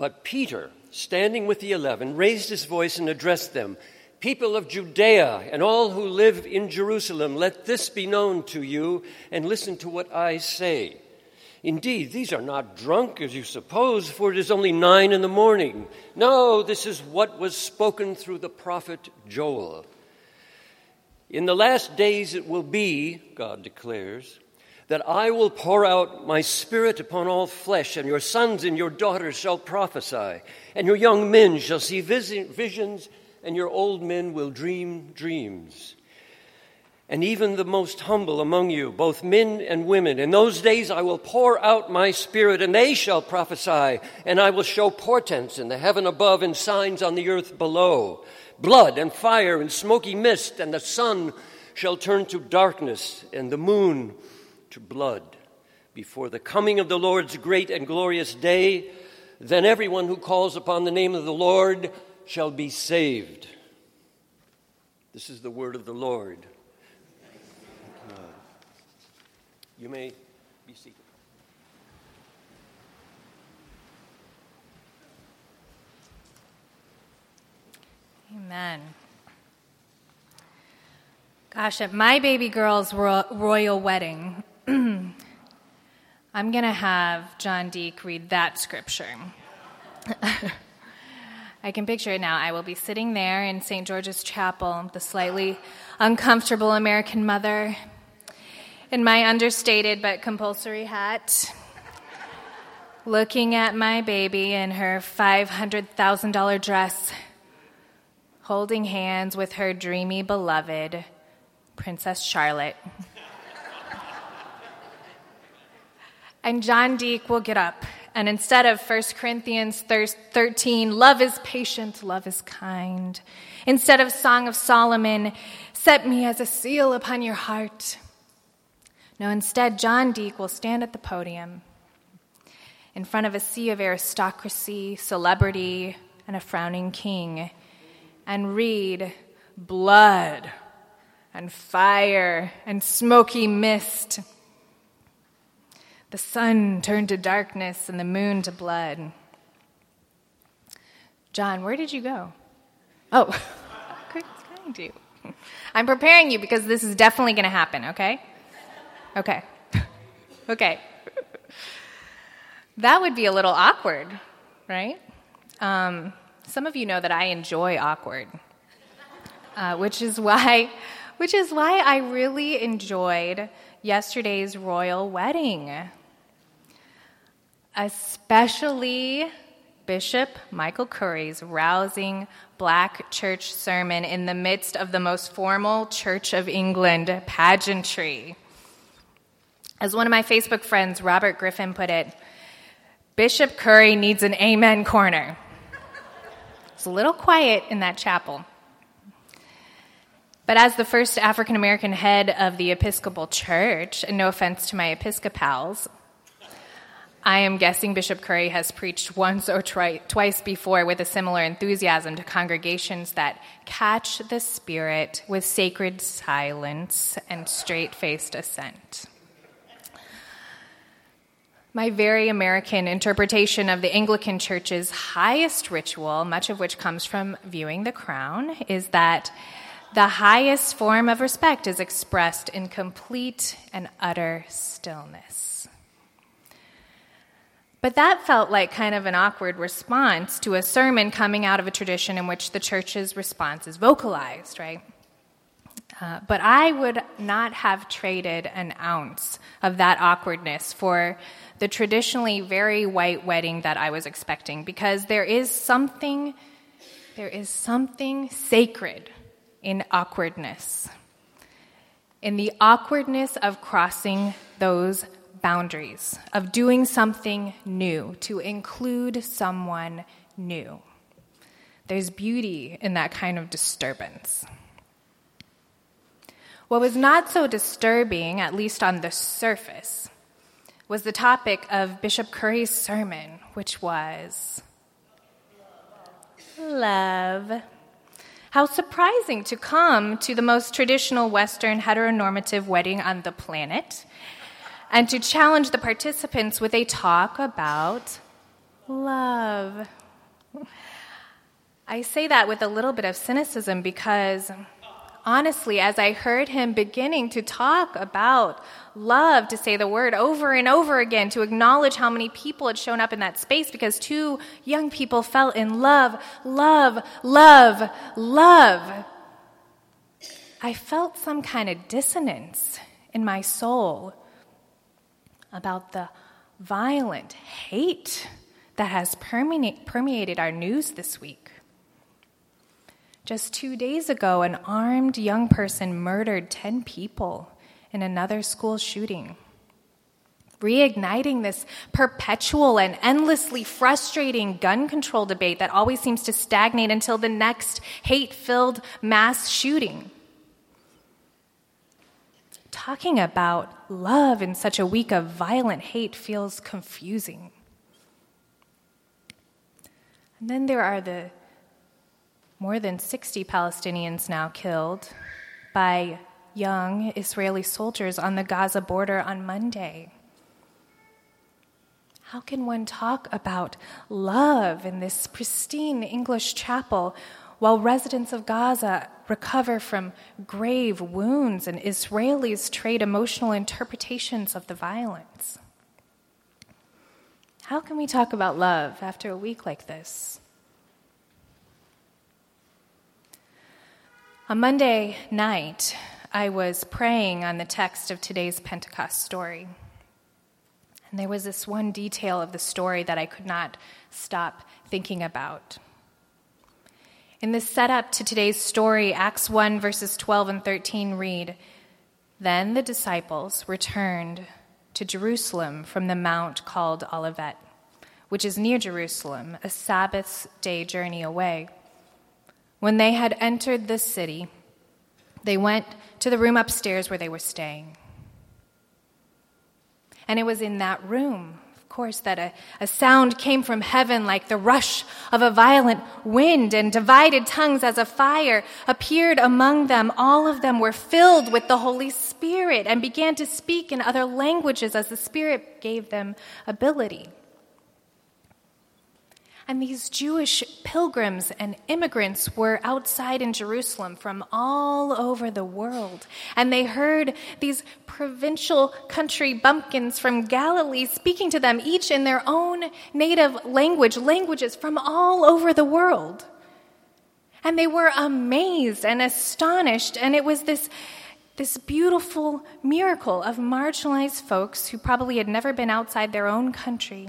But Peter, standing with the eleven, raised his voice and addressed them People of Judea and all who live in Jerusalem, let this be known to you and listen to what I say. Indeed, these are not drunk as you suppose, for it is only nine in the morning. No, this is what was spoken through the prophet Joel. In the last days it will be, God declares, that I will pour out my spirit upon all flesh, and your sons and your daughters shall prophesy, and your young men shall see visions and your old men will dream dreams. And even the most humble among you, both men and women, in those days I will pour out my spirit, and they shall prophesy, and I will show portents in the heaven above and signs on the earth below blood and fire and smoky mist, and the sun shall turn to darkness and the moon to blood before the coming of the Lord's great and glorious day. Then everyone who calls upon the name of the Lord shall be saved. This is the word of the Lord. You may be seated. Amen. Gosh, at my baby girl's ro- royal wedding, I'm going to have John Deak read that scripture. I can picture it now. I will be sitting there in St. George's Chapel, the slightly uncomfortable American mother, in my understated but compulsory hat, looking at my baby in her $500,000 dress, holding hands with her dreamy beloved, Princess Charlotte. and John Deak will get up and instead of 1 Corinthians 13, love is patient, love is kind, instead of Song of Solomon, set me as a seal upon your heart. No, instead, John Deak will stand at the podium in front of a sea of aristocracy, celebrity, and a frowning king and read blood and fire and smoky mist the sun turned to darkness and the moon to blood. John, where did you go? Oh, good find you. I'm preparing you because this is definitely going to happen, okay? Okay. okay. That would be a little awkward, right? Um, some of you know that I enjoy awkward, uh, which is why, which is why I really enjoyed yesterday's royal wedding especially Bishop Michael Curry's rousing black church sermon in the midst of the most formal Church of England pageantry. As one of my Facebook friends, Robert Griffin, put it, Bishop Curry needs an amen corner. It's a little quiet in that chapel. But as the first African American head of the Episcopal Church, and no offense to my Episcopals, I am guessing Bishop Curry has preached once or tri- twice before with a similar enthusiasm to congregations that catch the Spirit with sacred silence and straight faced assent. My very American interpretation of the Anglican Church's highest ritual, much of which comes from viewing the crown, is that the highest form of respect is expressed in complete and utter stillness. But that felt like kind of an awkward response to a sermon coming out of a tradition in which the church's response is vocalized, right? Uh, but I would not have traded an ounce of that awkwardness for the traditionally very white wedding that I was expecting because there is something there is something sacred in awkwardness. In the awkwardness of crossing those boundaries, of doing something new, to include someone new. There's beauty in that kind of disturbance. What was not so disturbing, at least on the surface, was the topic of Bishop Curry's sermon, which was love. How surprising to come to the most traditional Western heteronormative wedding on the planet and to challenge the participants with a talk about love. I say that with a little bit of cynicism because honestly, as I heard him beginning to talk about love, to say the word over and over again, to acknowledge how many people had shown up in that space because two young people fell in love, love, love, love. I felt some kind of dissonance in my soul about the violent hate that has permeated our news this week. Just two days ago, an armed young person murdered 10 people in another school shooting. Reigniting this perpetual and endlessly frustrating gun control debate that always seems to stagnate until the next hate filled mass shooting talking about love in such a week of violent hate feels confusing. And then there are the more than 60 Palestinians now killed by young Israeli soldiers on the Gaza border on Monday. How can one talk about love in this pristine English chapel while residents of Gaza recover from grave wounds and Israelis trade emotional interpretations of the violence. How can we talk about love after a week like this? On Monday night, I was praying on the text of today's Pentecost story. And there was this one detail of the story that I could not stop thinking about. In the setup to today's story, Acts 1, verses 12 and 13 read Then the disciples returned to Jerusalem from the mount called Olivet, which is near Jerusalem, a Sabbath day journey away. When they had entered the city, they went to the room upstairs where they were staying. And it was in that room course, that a, a sound came from heaven like the rush of a violent wind, and divided tongues as a fire appeared among them. All of them were filled with the Holy Spirit and began to speak in other languages as the Spirit gave them ability. And these Jewish pilgrims and immigrants were outside in Jerusalem from all over the world. And they heard these provincial country bumpkins from Galilee speaking to them, each in their own native language, languages from all over the world. And they were amazed and astonished. And it was this, this beautiful miracle of marginalized folks who probably had never been outside their own country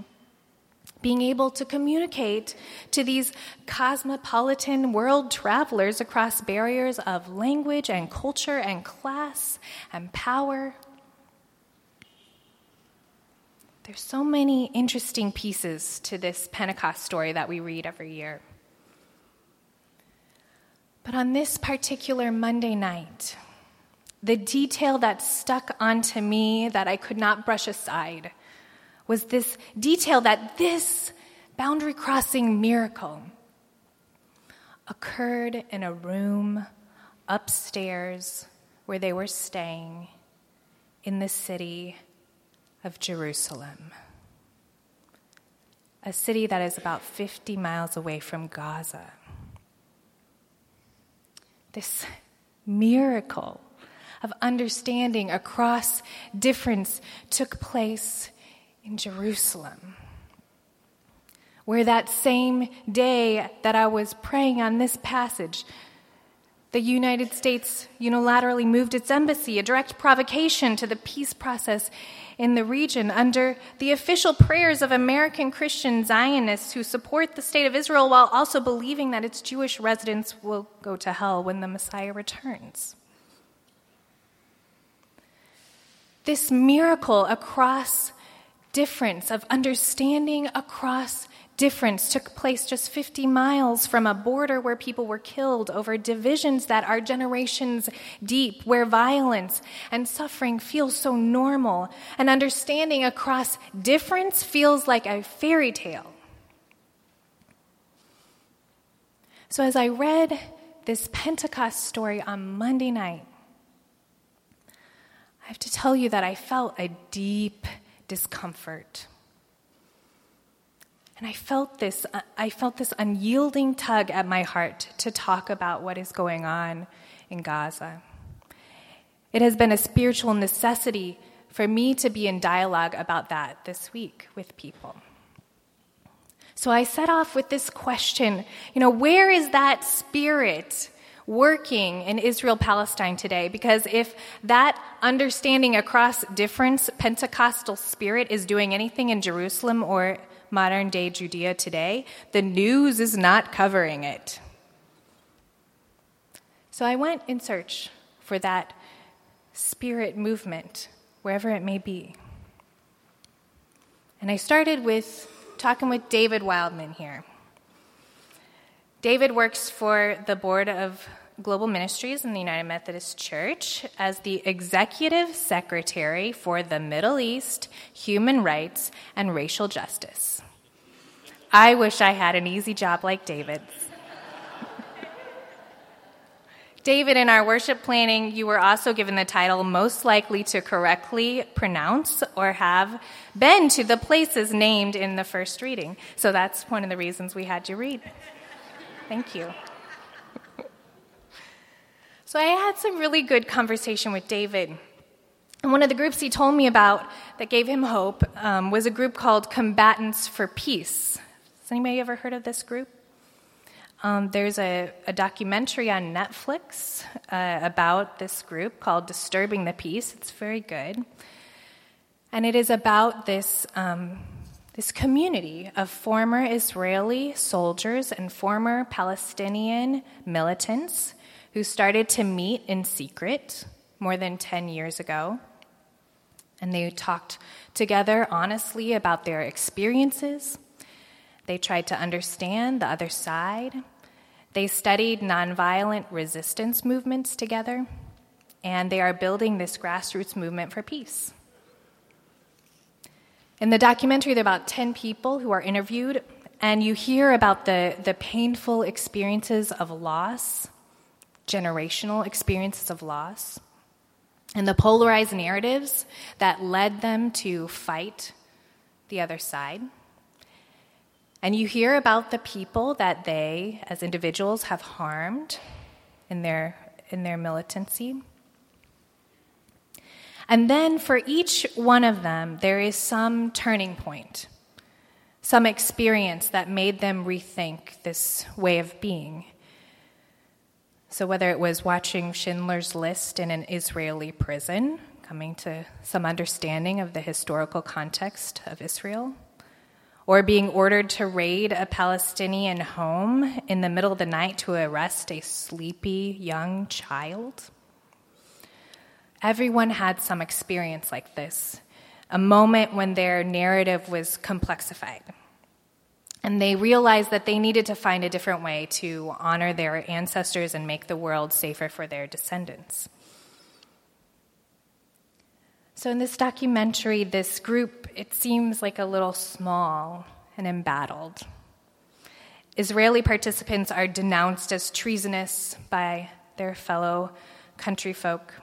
being able to communicate to these cosmopolitan world travelers across barriers of language and culture and class and power. There's so many interesting pieces to this Pentecost story that we read every year. But on this particular Monday night, the detail that stuck onto me that I could not brush aside was this detail that this boundary crossing miracle occurred in a room upstairs where they were staying in the city of Jerusalem, a city that is about 50 miles away from Gaza. This miracle of understanding across difference took place in Jerusalem. Where that same day that I was praying on this passage, the United States unilaterally moved its embassy, a direct provocation to the peace process in the region, under the official prayers of American Christian Zionists who support the state of Israel while also believing that its Jewish residents will go to hell when the Messiah returns. This miracle across difference, of understanding across difference, took place just 50 miles from a border where people were killed over divisions that are generations deep, where violence and suffering feel so normal, and understanding across difference feels like a fairy tale. So, as I read this Pentecost story on Monday night, I have to tell you that I felt a deep discomfort. And I felt this, I felt this unyielding tug at my heart to talk about what is going on in Gaza. It has been a spiritual necessity for me to be in dialogue about that this week with people. So I set off with this question you know, where is that spirit working in Israel Palestine today? Because if that understanding across difference, Pentecostal spirit, is doing anything in Jerusalem or modern day Judea today, the news is not covering it. So I went in search for that spirit movement, wherever it may be. And I started with talking with David Wildman here. David works for the board of global ministries in the United Methodist Church as the executive secretary for the Middle East, human rights, and racial justice. I wish I had an easy job like David's. David, in our worship planning, you were also given the title most likely to correctly pronounce or have been to the places named in the first reading. So that's one of the reasons we had you read. Thank you. So I had some really good conversation with David. And one of the groups he told me about that gave him hope um, was a group called Combatants for Peace. Has anybody ever heard of this group? Um, there's a, a, documentary on Netflix uh, about this group called Disturbing the Peace. It's very good. And it is about this, um, this community of former Israeli soldiers and former Palestinian militants who started to meet in secret more than 10 years ago. And they talked together honestly about their experiences. They tried to understand the other side they studied nonviolent resistance movements together, and they are building this grassroots movement for peace. In the documentary, there are about 10 people who are interviewed, and you hear about the, the painful experiences of loss, generational experiences of loss, and the polarized narratives that led them to fight the other side. And you hear about the people that they, as individuals, have harmed in their, in their militancy. And then for each one of them, there is some turning point, some experience that made them rethink this way of being. So, whether it was watching Schindler's List in an Israeli prison, coming to some understanding of the historical context of Israel, or being ordered to raid a Palestinian home in the middle of the night to arrest a sleepy young child. Everyone had some experience like this, a moment when their narrative was complexified. And they realized that they needed to find a different way to honor their ancestors and make the world safer for their descendants. So, in this documentary, this group, it seems like a little small and embattled. Israeli participants are denounced as treasonous by their fellow country folk.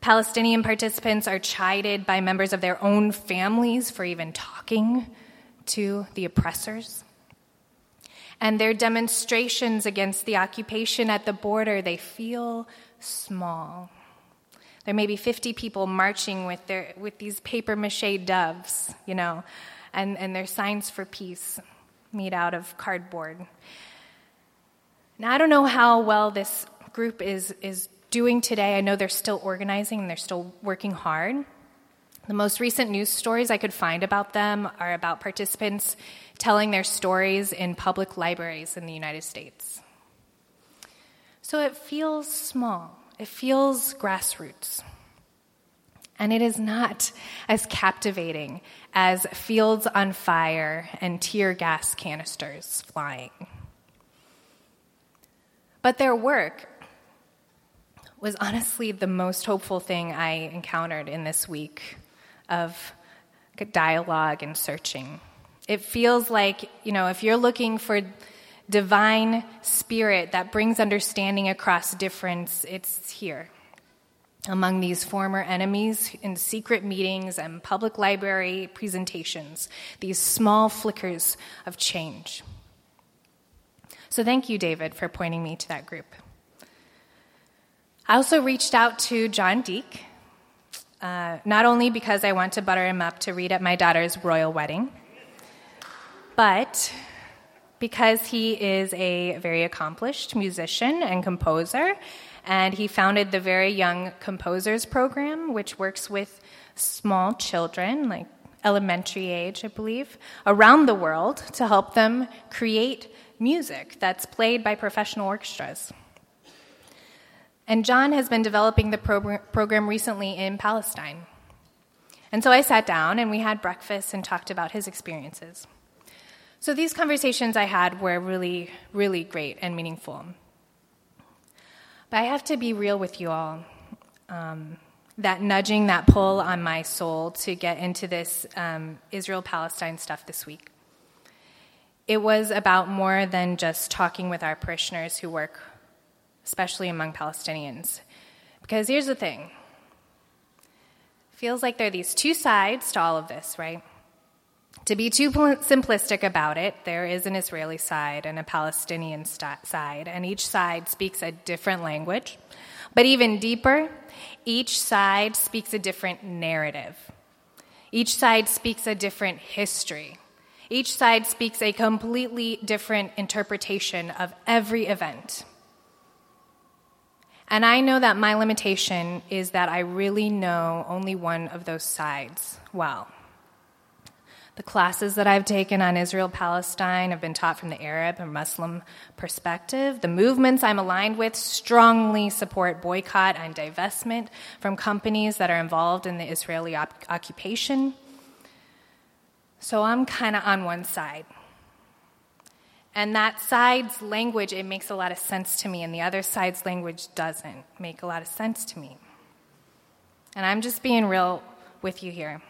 Palestinian participants are chided by members of their own families for even talking to the oppressors. And their demonstrations against the occupation at the border, they feel small. There may be 50 people marching with, their, with these paper mache doves, you know, and, and their signs for peace made out of cardboard. Now, I don't know how well this group is, is doing today. I know they're still organizing and they're still working hard. The most recent news stories I could find about them are about participants telling their stories in public libraries in the United States. So it feels small. It feels grassroots. And it is not as captivating as fields on fire and tear gas canisters flying. But their work was honestly the most hopeful thing I encountered in this week of dialogue and searching. It feels like, you know, if you're looking for divine spirit that brings understanding across difference, it's here. among these former enemies in secret meetings and public library presentations, these small flickers of change. So thank you, David, for pointing me to that group. I also reached out to John Deak, uh, not only because I want to butter him up to read at my daughter's royal wedding, but because he is a very accomplished musician and composer and he founded the Very Young Composers Program, which works with small children, like elementary age, I believe, around the world to help them create music that's played by professional orchestras. And John has been developing the program recently in Palestine. And so I sat down and we had breakfast and talked about his experiences. So these conversations I had were really, really great and meaningful. But I have to be real with you all. Um, that nudging, that pull on my soul to get into this um, Israel Palestine stuff this week. It was about more than just talking with our parishioners who work, especially among Palestinians. Because here's the thing feels like there are these two sides to all of this, right? To be too simplistic about it, there is an Israeli side and a Palestinian st- side, and each side speaks a different language. But even deeper, each side speaks a different narrative. Each side speaks a different history. Each side speaks a completely different interpretation of every event. And I know that my limitation is that I really know only one of those sides well. The classes that I've taken on Israel Palestine have been taught from the Arab and Muslim perspective. The movements I'm aligned with strongly support boycott and divestment from companies that are involved in the Israeli op- occupation. So I'm kind of on one side. And that side's language, it makes a lot of sense to me, and the other side's language doesn't make a lot of sense to me. And I'm just being real with you here.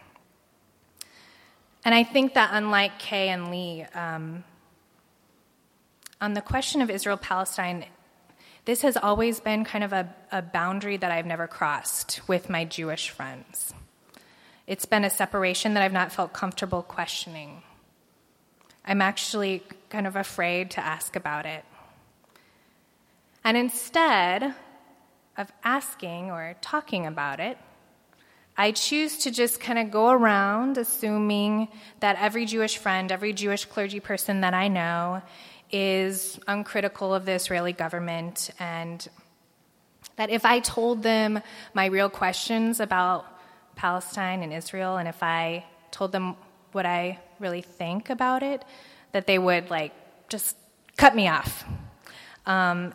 And I think that unlike Kay and Lee, um, on the question of Israel Palestine, this has always been kind of a, a boundary that I've never crossed with my Jewish friends. It's been a separation that I've not felt comfortable questioning. I'm actually kind of afraid to ask about it. And instead of asking or talking about it, I choose to just kind of go around assuming that every Jewish friend, every Jewish clergy person that I know is uncritical of the Israeli government, and that if I told them my real questions about Palestine and Israel, and if I told them what I really think about it, that they would like just cut me off. Um,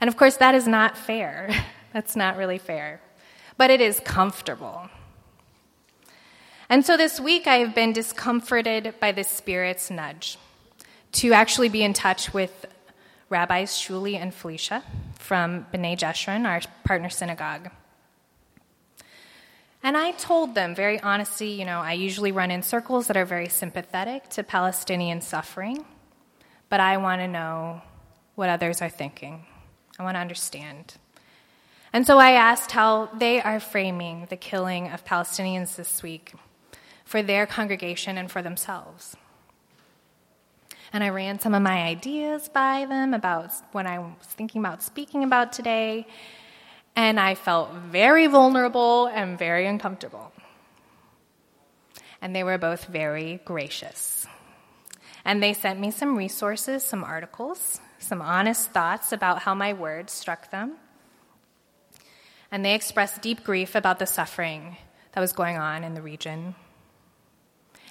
and of course, that is not fair. That's not really fair but it is comfortable. And so this week I have been discomforted by the Spirit's nudge to actually be in touch with Rabbis Shuli and Felicia from B'nai Jeshurun, our partner synagogue. And I told them very honestly, you know, I usually run in circles that are very sympathetic to Palestinian suffering, but I want to know what others are thinking. I want to understand. And so I asked how they are framing the killing of Palestinians this week for their congregation and for themselves. And I ran some of my ideas by them about what I was thinking about speaking about today. And I felt very vulnerable and very uncomfortable. And they were both very gracious. And they sent me some resources, some articles, some honest thoughts about how my words struck them and they expressed deep grief about the suffering that was going on in the region.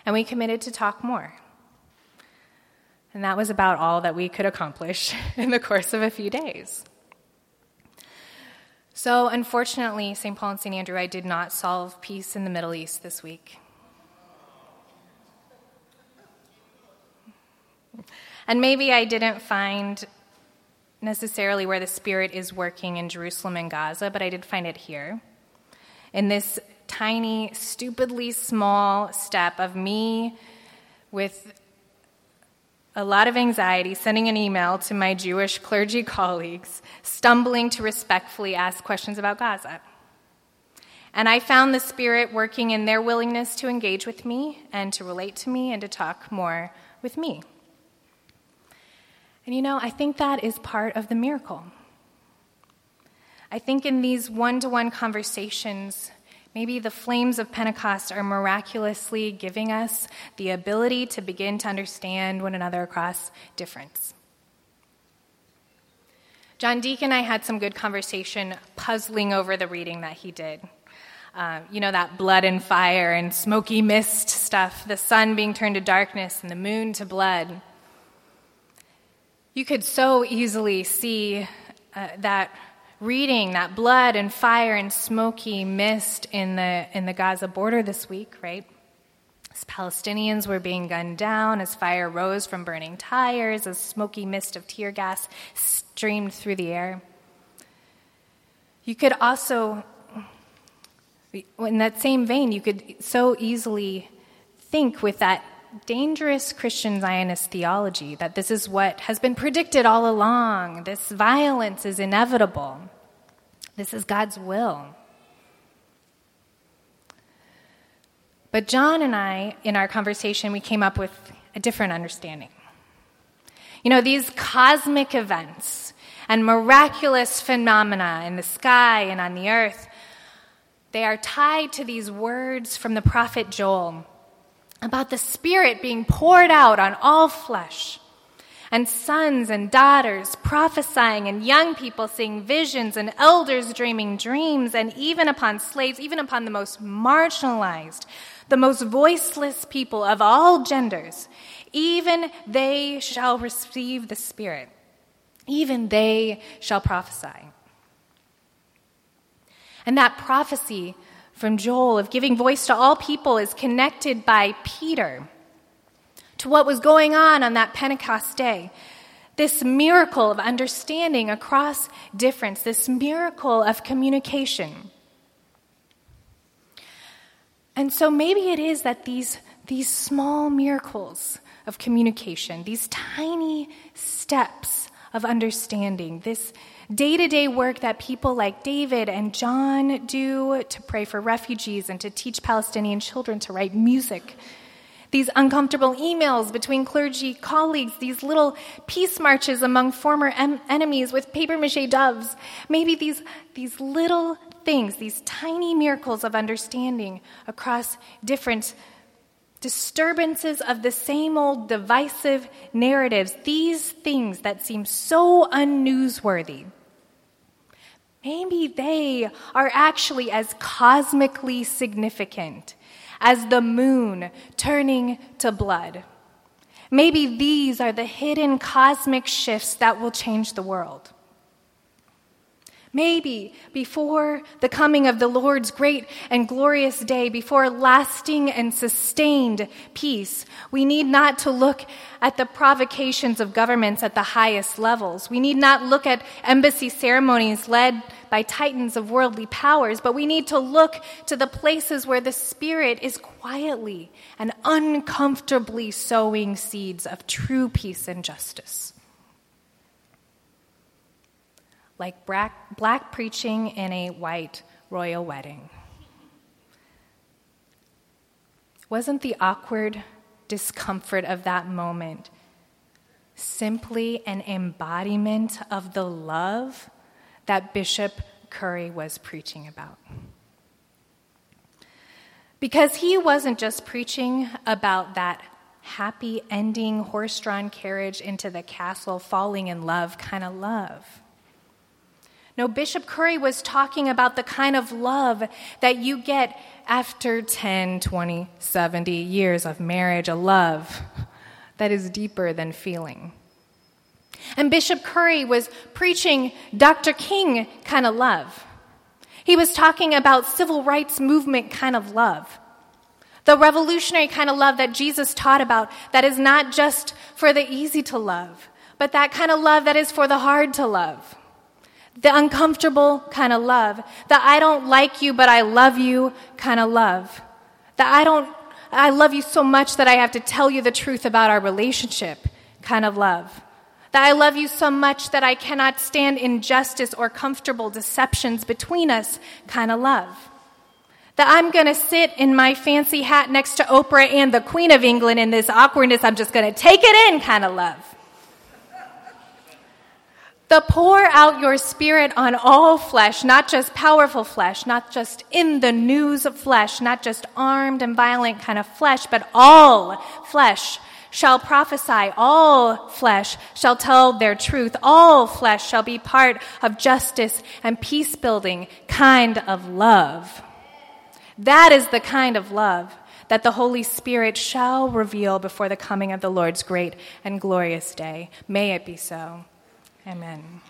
And we committed to talk more. And that was about all that we could accomplish in the course of a few days. So, unfortunately, St. Paul and St. Andrew, I did not solve peace in the Middle East this week. And maybe I didn't find necessarily where the Spirit is working in Jerusalem and Gaza, but I did find it here. In this tiny, stupidly small step of me with a lot of anxiety sending an email to my Jewish clergy colleagues, stumbling to respectfully ask questions about Gaza. And I found the Spirit working in their willingness to engage with me and to relate to me and to talk more with me. And you know, I think that is part of the miracle. I think in these one to one conversations, maybe the flames of Pentecost are miraculously giving us the ability to begin to understand one another across difference. John Deacon and I had some good conversation puzzling over the reading that he did. Uh, you know, that blood and fire and smoky mist stuff, the sun being turned to darkness and the moon to blood. You could so easily see uh, that reading, that blood and fire and smoky mist in the, in the Gaza border this week, right? As Palestinians were being gunned down, as fire rose from burning tires, as smoky mist of tear gas streamed through the air. You could also in that same vein, you could so easily think with that dangerous Christian Zionist theology that this is what has been predicted all along. This violence is inevitable. This is God's will. But John and I, in our conversation, we came up with a different understanding. You know, these cosmic events and miraculous phenomena in the sky and on the earth they are tied to these words from the prophet Joel about the Spirit being poured out on all flesh, and sons and daughters prophesying, and young people seeing visions, and elders dreaming dreams, and even upon slaves, even upon the most marginalized, the most voiceless people of all genders, even they shall receive the Spirit. Even they shall prophesy. And that prophecy from Joel of giving voice to all people is connected by Peter to what was going on on that Pentecost day. This miracle of understanding across difference, this miracle of communication. And so maybe it is that these, these small miracles of communication, these tiny steps of understanding, this, day to day work that people like David and John do to pray for refugees and to teach Palestinian children to write music. These uncomfortable emails between clergy colleagues, these little peace marches among former em- enemies with paper mache doves. Maybe these, these little things, these tiny miracles of understanding across different disturbances of the same old divisive narratives, these things that seem so unnewsworthy Maybe they are actually as cosmically significant as the moon turning to blood. Maybe these are the hidden cosmic shifts that will change the world. Maybe before the coming of the Lord's great and glorious day, before lasting and sustained peace, we need not to look at the provocations of governments at the highest levels. We need not look at embassy ceremonies led by titans of worldly powers, but we need to look to the places where the Spirit is quietly and uncomfortably sowing seeds of true peace and justice like black, black preaching in a white royal wedding. Wasn't the awkward discomfort of that moment simply an embodiment of the love that Bishop Curry was preaching about? Because he wasn't just preaching about that happy ending horse drawn carriage into the castle, falling in love kind of love. No, Bishop Curry was talking about the kind of love that you get after 10, 20, 70 years of marriage, a love that is deeper than feeling. And Bishop Curry was preaching Dr. King kind of love. He was talking about civil rights movement kind of love. The revolutionary kind of love that Jesus taught about that is not just for the easy to love, but that kind of love that is for the hard to love. The uncomfortable kind of love. The I don't like you, but I love you kind of love. The I don't, I love you so much that I have to tell you the truth about our relationship kind of love. That I love you so much that I cannot stand injustice or comfortable deceptions between us kind of love. that I'm going to sit in my fancy hat next to Oprah and the Queen of England in this awkwardness, I'm just going to take it in kind of love. The pour out your spirit on all flesh, not just powerful flesh, not just in the news of flesh, not just armed and violent kind of flesh, but all flesh shall prophesy, all flesh shall tell their truth, all flesh shall be part of justice and peace building kind of love. That is the kind of love that the Holy Spirit shall reveal before the coming of the Lord's great and glorious day. May it be so. Amen.